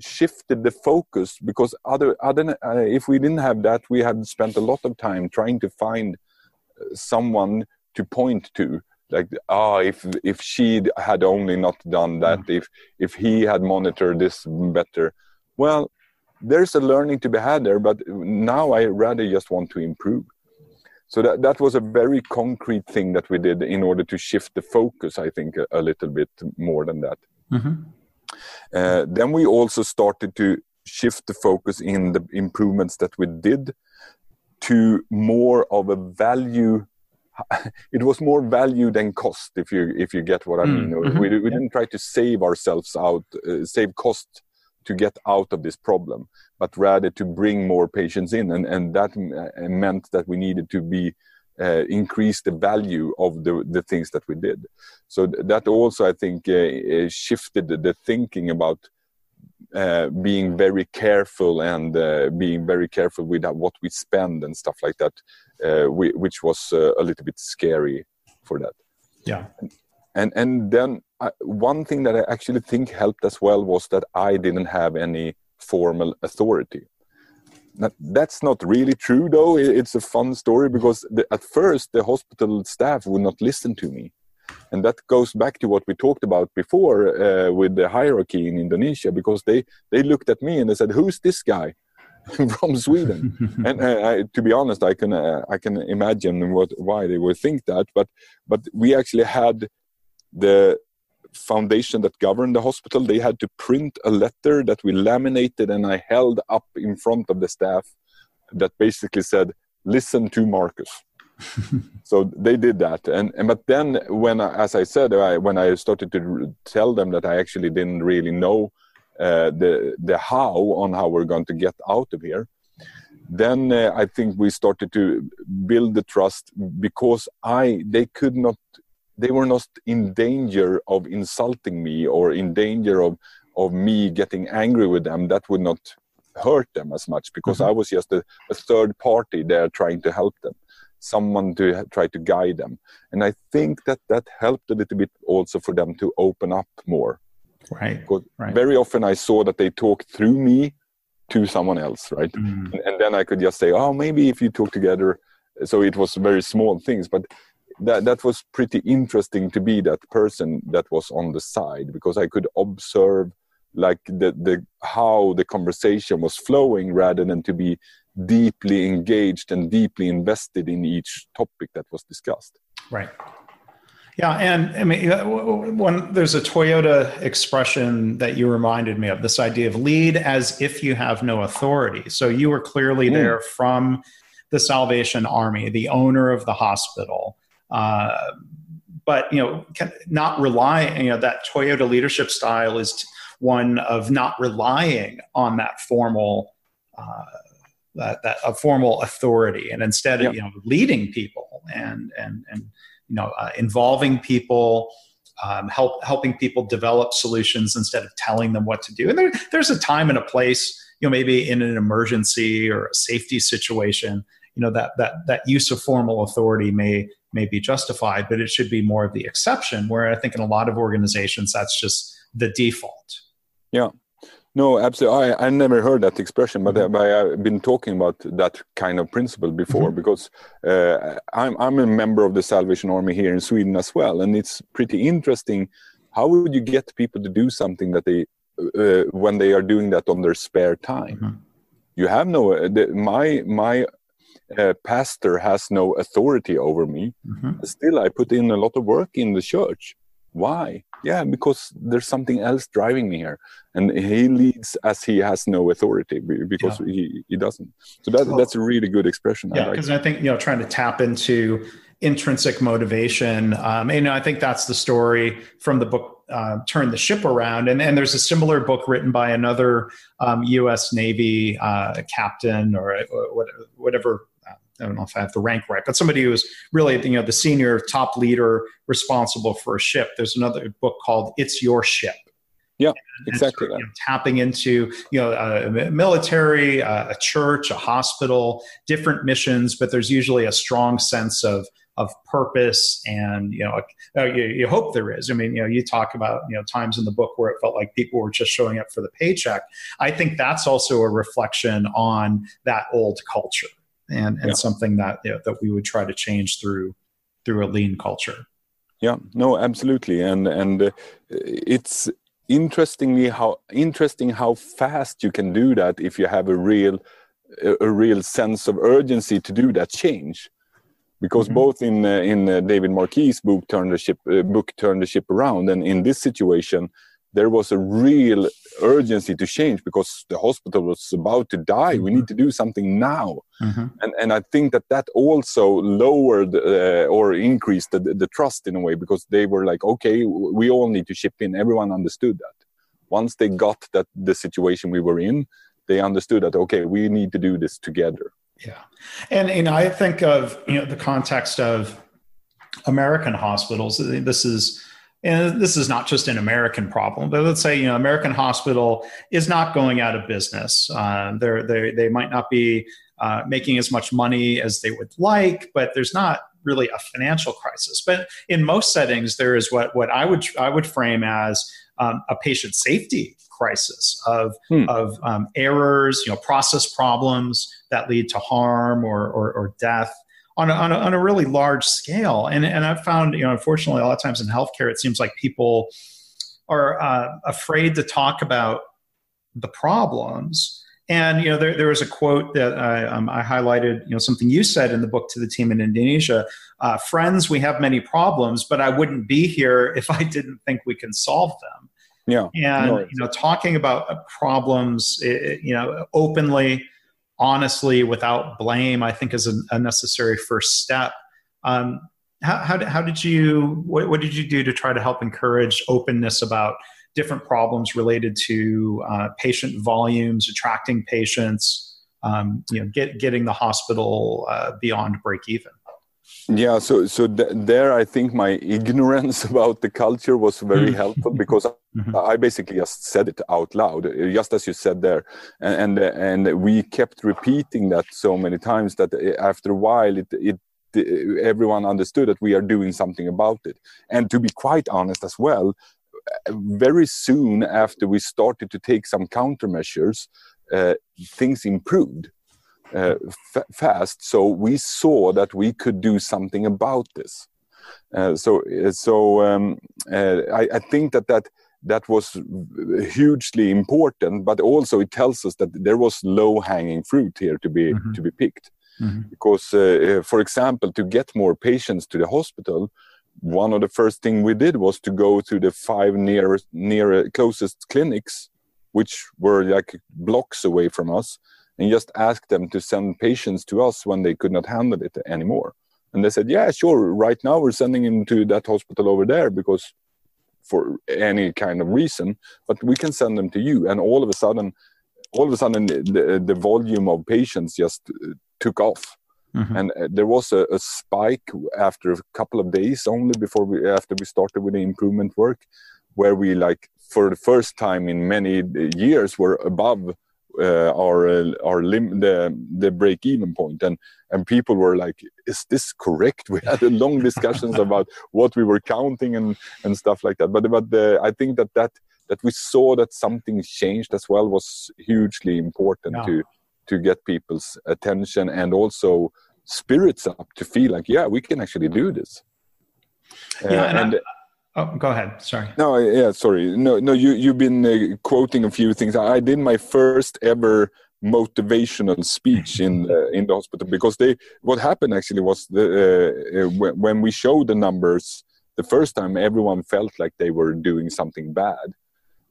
Speaker 3: shifted the focus because other other uh, if we didn't have that we had spent a lot of time trying to find uh, someone to point to like ah if if she had only not done that mm. if if he had monitored this better well there's a learning to be had there but now i rather just want to improve so that that was a very concrete thing that we did in order to shift the focus i think a, a little bit more than that mm-hmm. Uh, then we also started to shift the focus in the improvements that we did to more of a value *laughs* it was more value than cost if you if you get what i mean mm-hmm. we, we didn't try to save ourselves out uh, save cost to get out of this problem but rather to bring more patients in and and that uh, meant that we needed to be uh, increase the value of the, the things that we did. So th- that also, I think, uh, uh shifted the thinking about uh, being very careful and uh, being very careful with what we spend and stuff like that, uh, Uh, we, which was uh, a little bit scary for that.
Speaker 2: Yeah.
Speaker 3: And and then uh, one thing that I actually think helped as well was that I didn't have any formal authority Now, that's not really true though it's a fun story because the, at first the hospital staff would not listen to me and that goes back to what we talked about before uh, with the hierarchy in indonesia because they they looked at me and they said who's this guy *laughs* from sweden. *laughs* And uh, I, to be honest i can uh, i can imagine what why they would think that but but we actually had the foundation that governed the hospital, they had to print a letter that we laminated and I held up in front of the staff that basically said, listen to Marcus. *laughs* so they did that. And, and but then when I, as i said I, when i started to tell them that i actually didn't really know the the how on how we're going to get out of here then uh, i think we started to build the trust because i they could not they were not in danger of insulting me or in danger of of me getting angry with them. That would not hurt them as much because mm-hmm. i was just a, a, third party there trying to help them someone to try to guide them. And i think that that helped a little bit also for them to open up more
Speaker 2: right, right.
Speaker 3: very often i saw that they talked through me to someone else right mm-hmm. and, and then i could just say oh maybe if you talk together so it was very small things but that that was pretty interesting to be that person that was on the side because I could observe like the the how the conversation was flowing rather than to be deeply engaged and deeply invested in each topic that was discussed.
Speaker 2: Right. Yeah, and I mean, when there's a Toyota expression that you reminded me of, this idea of lead as if you have no authority. So you were clearly mm. there from the Salvation Army, the owner of the hospital, uh, but you know, not relying. You know, that Toyota leadership style is one of not relying on that formal. Uh, that, that a formal authority and instead of yep. you know leading people and and and you know uh, involving people um, help helping people develop solutions instead of telling them what to do. And there, there's a time and a place you know maybe in an emergency or a safety situation you know that that that use of formal authority may may be justified but it should be more of the exception where i think in a lot of organizations that's just the default.
Speaker 3: Yeah no, absolutely. I, I never heard that expression, but, mm-hmm. I've been talking about that kind of principle before mm-hmm. because uh, I'm, I'm a member of the Salvation Army here in Sweden as well. And it's pretty interesting. How would you get people to do something that they, uh, when they are doing that on their spare time? Mm-hmm. You have no, uh, the, my, my uh, pastor has no authority over me. Mm-hmm. Still, I put in a lot of work in the church. Why? Yeah, because there's something else driving me here, and he leads as he has no authority because yeah. he, he doesn't. So that well, that's a really good expression.
Speaker 2: Yeah, because I, like. I, think you know trying to tap into intrinsic motivation. Um, and I think that's the story from the book uh, "Turn the Ship Around." And and there's a similar book written by another um, U.S. Navy uh, captain or, or whatever I don't know if I have the rank right, but somebody who is really you know the senior top leader responsible for a ship. There's another book called "It's Your Ship."
Speaker 3: Yeah, exactly.
Speaker 2: you know, tapping into you know a military, a church, a hospital, different missions, but there's usually a strong sense of of purpose and you know uh, you, you, hope there is i mean you know you talk about you know times in the book where it felt like people were just showing up for the paycheck i think that's also a reflection on that old culture and and yeah. something that you know, that we would try to change through through a lean culture.
Speaker 3: Yeah, no, absolutely, and and uh, it's interestingly how interesting how fast you can do that if you have a real a real sense of urgency to do that change because mm -hmm. both in uh, in uh, David Marquet's book turn the ship uh, book turn the ship around and in this situation there was a real urgency to change because the hospital was about to die. Mm-hmm. We need to do something now, mm-hmm. and and I think that that also lowered uh, or increased the, the trust in a way because they were like, okay, we all need to chip in. Everyone understood that. Once they got that the situation we were in, they understood that okay, we need to do this together.
Speaker 2: Yeah, and and I think of you know the context of American hospitals. This is and this is not just an American problem, but let's say you know American Hospital is not going out of business. Uh, they're, they they might not be uh, making as much money as they would like, but there's not really a financial crisis. But in most settings, there is what what I would I would frame as um, a patient safety crisis of hmm. of um, errors, you know, process problems that lead to harm or, or, or death on a, on a, on a really large scale. And, and I've found, you know, unfortunately, a lot of times in healthcare, it seems like people are uh, afraid to talk about the problems. And you know, there, there was a quote that I, um, I, highlighted. You know, something you said in the book to the team in Indonesia. Uh, Friends, we have many problems, but I wouldn't be here if I didn't think we can solve them.
Speaker 3: Yeah,
Speaker 2: and no, you know, talking about problems, you know, openly honestly without blame, I think is a, a necessary first step. Um, how, how, how, did you, what, what, did you do to try to help encourage openness about different problems related to uh, patient volumes, attracting patients, um, you know, get, getting the hospital uh, beyond break even?
Speaker 3: yeah so so th there i think my *laughs* ignorance about the culture was very mm. helpful because mm-hmm. i basically just said it out loud just as you said there and and, and we kept repeating that so many times that after a while it, it everyone understood that we are doing something about it and to be quite honest as well very soon after we started to take some countermeasures uh, things improved uh, fast. So we saw that we could do something about this. Uh, so so um, I, I, think that that that was hugely important but also it tells us that there was low hanging fruit here to be mm-hmm. to be picked mm-hmm. because uh, for example to get more patients to the hospital one of the first thing we did was to go to the five nearest near closest clinics which were like blocks away from us and just ask them to send patients to us when they could not handle it anymore and they said yeah sure right now we're sending him to that hospital over there because for any kind of reason but we can send them to you and all of a sudden all of a sudden the, the volume of patients just uh, took off mm-hmm. and uh, there was a, a, spike after a couple of days only before we after we started with the improvement work where we like for the first time in many years were above uh, our uh, our lim- the the break even point. And and people were like is this correct? *laughs* We had a long discussions *laughs* about what we were counting and and stuff like that. But but the, i think that that that we saw that something changed as well was hugely important yeah. to to get people's attention and also spirits up to feel like yeah we can actually do this.
Speaker 2: Yeah, uh, and, and Oh, go ahead. Sorry.
Speaker 3: No, yeah, sorry. No, no. You you've been uh, quoting a few things. I did my first ever motivational speech in uh, in the hospital because they what happened actually was the uh, uh when we showed the numbers the first time everyone felt like they were doing something bad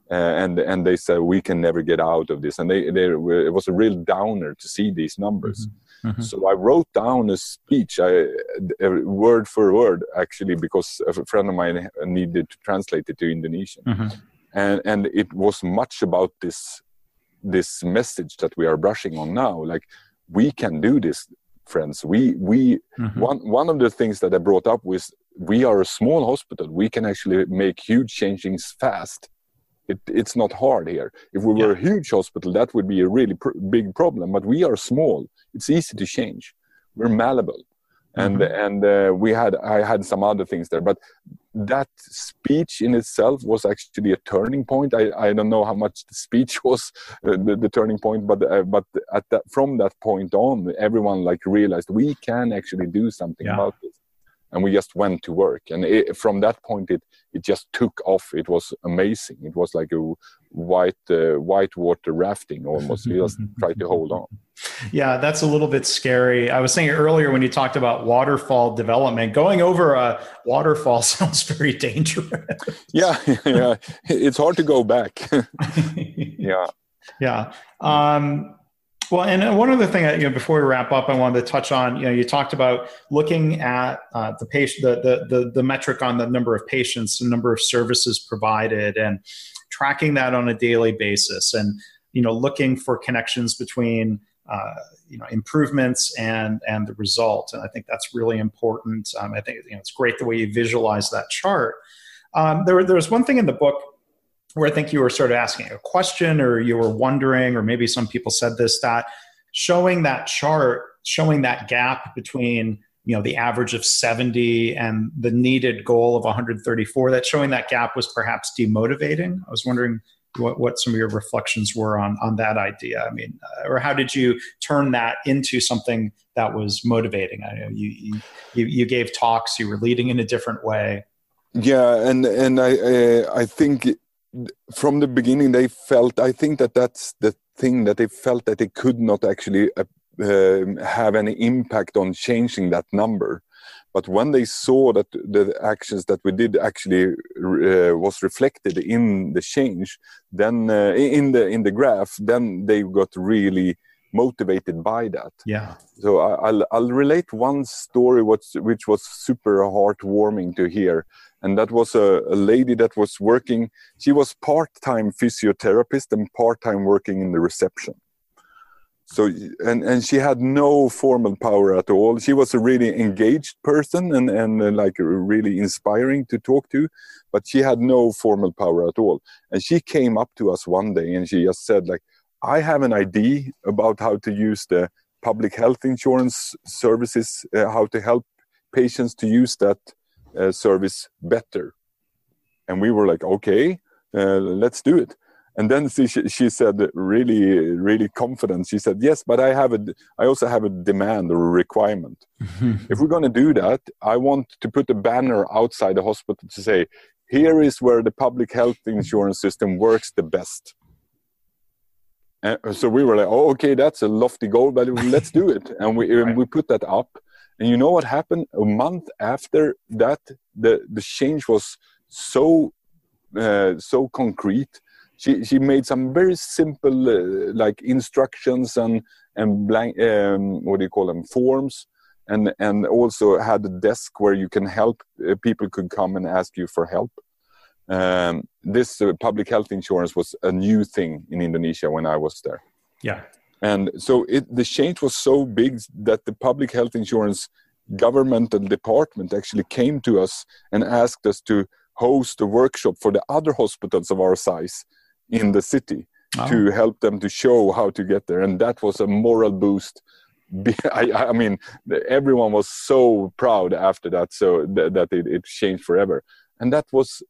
Speaker 3: uh, and and they said we can never get out of this and they, they it was a real downer to see these numbers mm-hmm. Mm-hmm. So I wrote down a speech, I, word for word, actually, because a friend of mine needed to translate it to Indonesian, mm-hmm. and and it was much about this this message that we are brushing on now. Like we can do this, friends. We we mm-hmm. one one of the things that I brought up was we are a small hospital. We can actually make huge changes fast it, it's not hard here. If we were yeah. a huge hospital, that would be a really pr- big problem. But we are small. It's easy to change. We're malleable, and mm-hmm. and uh, we had I had some other things there. But that speech in itself was actually a turning point. I, I don't know how much the speech *laughs* was uh, the, the, turning point, but uh, but at that from that point on, everyone like realized we can actually do something yeah. about this and we just went to work. And it, from that point it it just took off. It was amazing. It was like a white uh, white water rafting almost. We just *laughs* tried to hold on.
Speaker 2: Yeah that's a little bit scary. I was saying earlier when you talked about waterfall development going over a waterfall *laughs* sounds very dangerous.
Speaker 3: Yeah *laughs* yeah. It's hard to go back. Yeah.
Speaker 2: Yeah. Um well, and uh, one other thing, you know, before we wrap up, I wanted to touch on. You know, you talked about looking at uh, the patient, the, the the the metric on the number of patients, the number of services provided, and tracking that on a daily basis, and you know, looking for connections between uh, you know improvements and and the result. And I think that's really important. Um, I think you know, it's great the way you visualize that chart. Um, there, there was one thing in the book where I think you were sort of asking a question or you were wondering, or maybe some people said this, that showing that chart, showing that gap between you know the average of 70 and the needed goal of 134 that showing that gap was perhaps demotivating. I was wondering what, what some of your reflections were on on that idea. I mean uh, or how did you turn that into something that was motivating? I know you you, you gave talks you were leading in a different way.
Speaker 3: Yeah and and i i, I think from the beginning they felt i think that that's the thing that they felt that they could not actually uh, uh, have any impact on changing that number. But when they saw that the actions that we did actually uh, was reflected in the change then uh, in the in the graph then they got really motivated by that.
Speaker 2: Yeah.
Speaker 3: So I, will I'll relate one story which which was super heartwarming to hear and that was a, a lady that was working she was part-time physiotherapist and part-time working in the reception. So and and she had no formal power at all. She was a really engaged person and and uh, like really inspiring to talk to but she had no formal power at all. And she came up to us one day and she just said like i have an idea about how to use the public health insurance services uh, how to help patients to use that uh, service better and we were like okay uh, let's do it and then she, she said really really confident she said yes but i have a i also have a demand or a requirement *laughs* if we're going to do that i want to put a banner outside the hospital to say here is where the public health insurance system works the best. And so we were like, oh, okay, that's a lofty goal, but let's do it. And we, right. we put that up. And you know what happened? A month after that, the, the change was so uh, so concrete. She, she made some very simple uh, like instructions and and blank um, what do you call them? Forms. And and also had a desk where you can help uh, people could come and ask you for help. Um, this uh, public health insurance was a new thing in indonesia when i was there.
Speaker 2: Yeah
Speaker 3: and so it, the change was so big that the public health insurance governmental department actually came to us and asked us to host a workshop for the other hospitals of our size in the city oh. to help them to show how to get there and that was a moral boost *laughs* I, I, mean, everyone was so proud after that, so th- that it, it, changed forever. And that was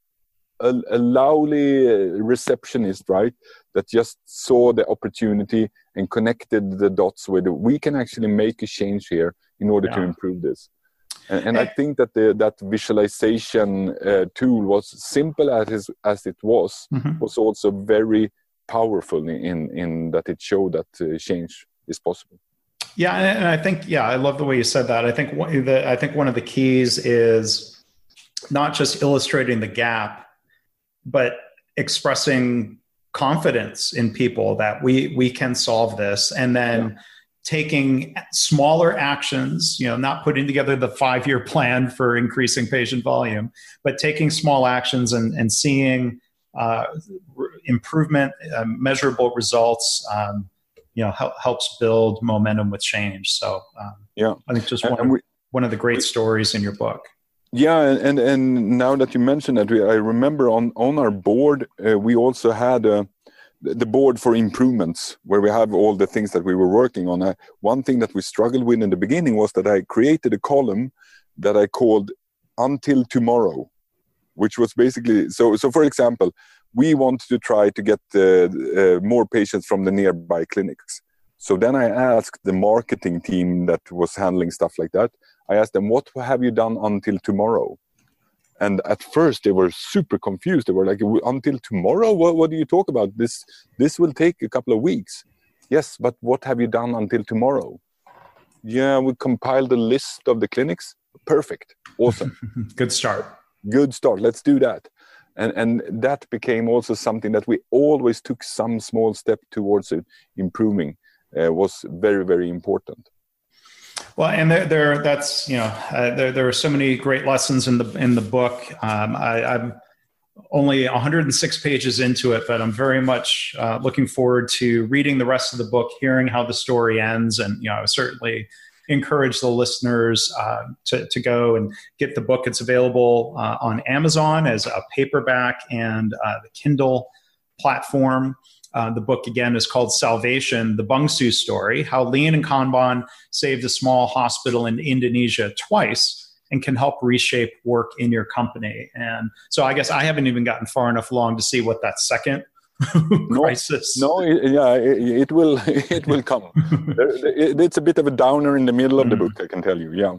Speaker 3: a, a lovely uh, receptionist, right? That just saw the opportunity and connected the dots with it. We can actually make a change here in order yeah. to improve this. And, and I eh. think that the, that visualization uh, tool was simple as as it was, mm-hmm. was also very powerful in in that it showed that uh, change is possible.
Speaker 2: Yeah, and I think yeah, I love the way you said that. I think one, the, I think one of the keys is not just illustrating the gap, but expressing confidence in people that we we can solve this, and then. Yeah. taking smaller actions you know not putting together the five year plan for increasing patient volume but taking small actions and, and seeing uh, improvement uh, measurable results um, you know help, helps build momentum with change. So um,
Speaker 3: yeah,
Speaker 2: I think just one, of, we, one of the great stories in your book.
Speaker 3: Yeah, and and now that you mention that, I remember on on our board uh, we also had a, the board for improvements where we have all the things that we were working on. Uh, one thing that we struggled with in the beginning was that I created a column that I called "Until Tomorrow," which was basically so. So, for example, we want to try to get uh, uh, more patients from the nearby clinics. So then I asked the marketing team that was handling stuff like that. I asked them, "What have you done until tomorrow?" And at first they were super confused. They were like, "Until tomorrow? What, what do you talk about? This this will take a couple of weeks." Yes, but what have you done until tomorrow? Yeah, we compiled a list of the clinics. Perfect. Awesome. *laughs*
Speaker 2: Good start.
Speaker 3: Good start. Let's do that and and that became also something that we always took some small step towards it improving uh, was very very important
Speaker 2: well and there, there that's you know uh, there, there are so many great lessons in the in the book um, I, i'm only 106 pages into it but i'm very much uh, looking forward to reading the rest of the book hearing how the story ends and you know i certainly encourage the listeners uh, to, to go and get the book. It's available uh, on Amazon as a paperback and uh, the Kindle platform. Uh, the book again is called Salvation, the Bungsu story, how Lean and Kanban saved a small hospital in Indonesia twice and can help reshape work in your company. And so I guess I haven't even gotten far enough along to see what that second *laughs* crisis.
Speaker 3: No, no yeah, it, it, will *laughs* it will come. *laughs* it's a bit of a downer in the middle of the mm-hmm. book, I can tell you. Yeah.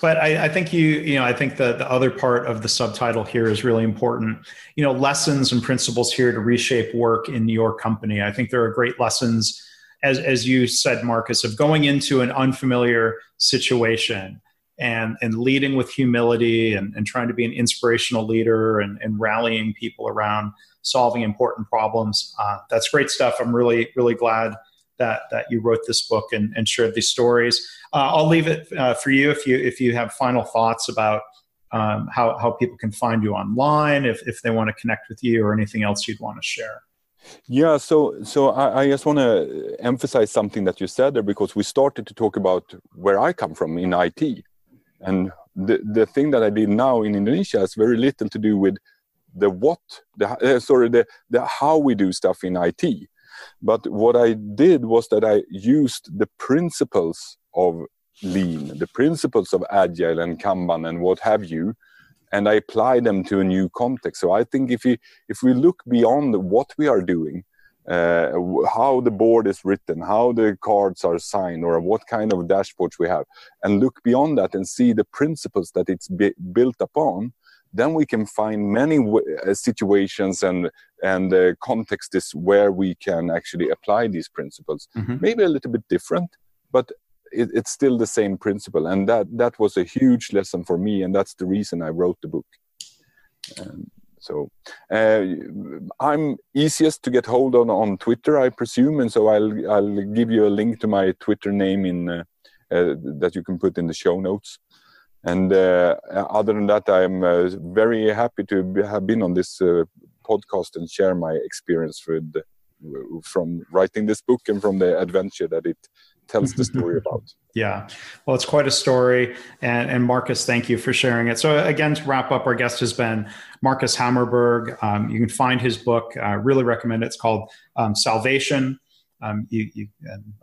Speaker 2: but I, I, think you you know I think the the other part of the subtitle here is really important. You know, lessons and principles here to reshape work in your company. I think there are great lessons, as as you said, Marcus, of going into an unfamiliar situation and and leading with humility and, and trying to be an inspirational leader and, and rallying people around solving important problems. Uh, that's great stuff. I'm really, really glad that that you wrote this book and, and shared these stories. Uh, I'll leave it uh, for you if you if you have final thoughts about um, how how people can find you online, if if they want to connect with you, or anything else you'd want to share.
Speaker 3: Yeah, so so I, I just want to emphasize something that you said there because we started to talk about where I come from in IT, and the the thing that I did now in Indonesia has very little to do with the what, the uh, sorry, the the how we do stuff in IT. But what I did was that I used the principles of lean, the principles of agile and kanban and what have you, and I apply them to a new context. So I think if we if we look beyond what we are doing, uh, how the board is written, how the cards are signed, or what kind of dashboards we have, and look beyond that and see the principles that it's built upon, then we can find many w- uh, situations and and uh, contexts where we can actually apply these principles.
Speaker 2: Mhm.
Speaker 3: Maybe a little bit different, but it, it's still the same principle, and that that was a huge lesson for me, and that's the reason I wrote the book. Um, so uh, I'm easiest to get hold on on Twitter, I presume, and so I'll I'll give you a link to my Twitter name in uh, uh, that you can put in the show notes. And uh, other than that, I'm uh, very happy to be, have been on this uh, podcast and share my experience with from writing this book and from the adventure that it tells the story *laughs* about.
Speaker 2: Yeah, well, it's quite a story. And, and Marcus, thank you for sharing it. So, again, to wrap up, our guest has been Marcus Hammarberg. Um, you can find his book. I really recommend it. It's called um, Salvation. Um, you, you,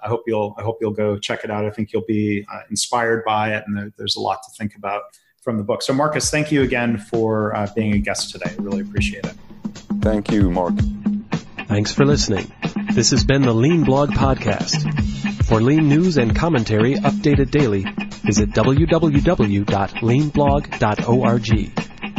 Speaker 2: I hope you'll I hope you'll go check it out. I think you'll be uh, inspired by it, and there, there's a lot to think about from the book. So, Marcus, thank you again for uh, being a guest today. I really appreciate it.
Speaker 3: Thank you, Mark.
Speaker 1: Thanks for listening. This has been the Lean Blog Podcast. For lean news and commentary updated daily, visit www.leanblog.org.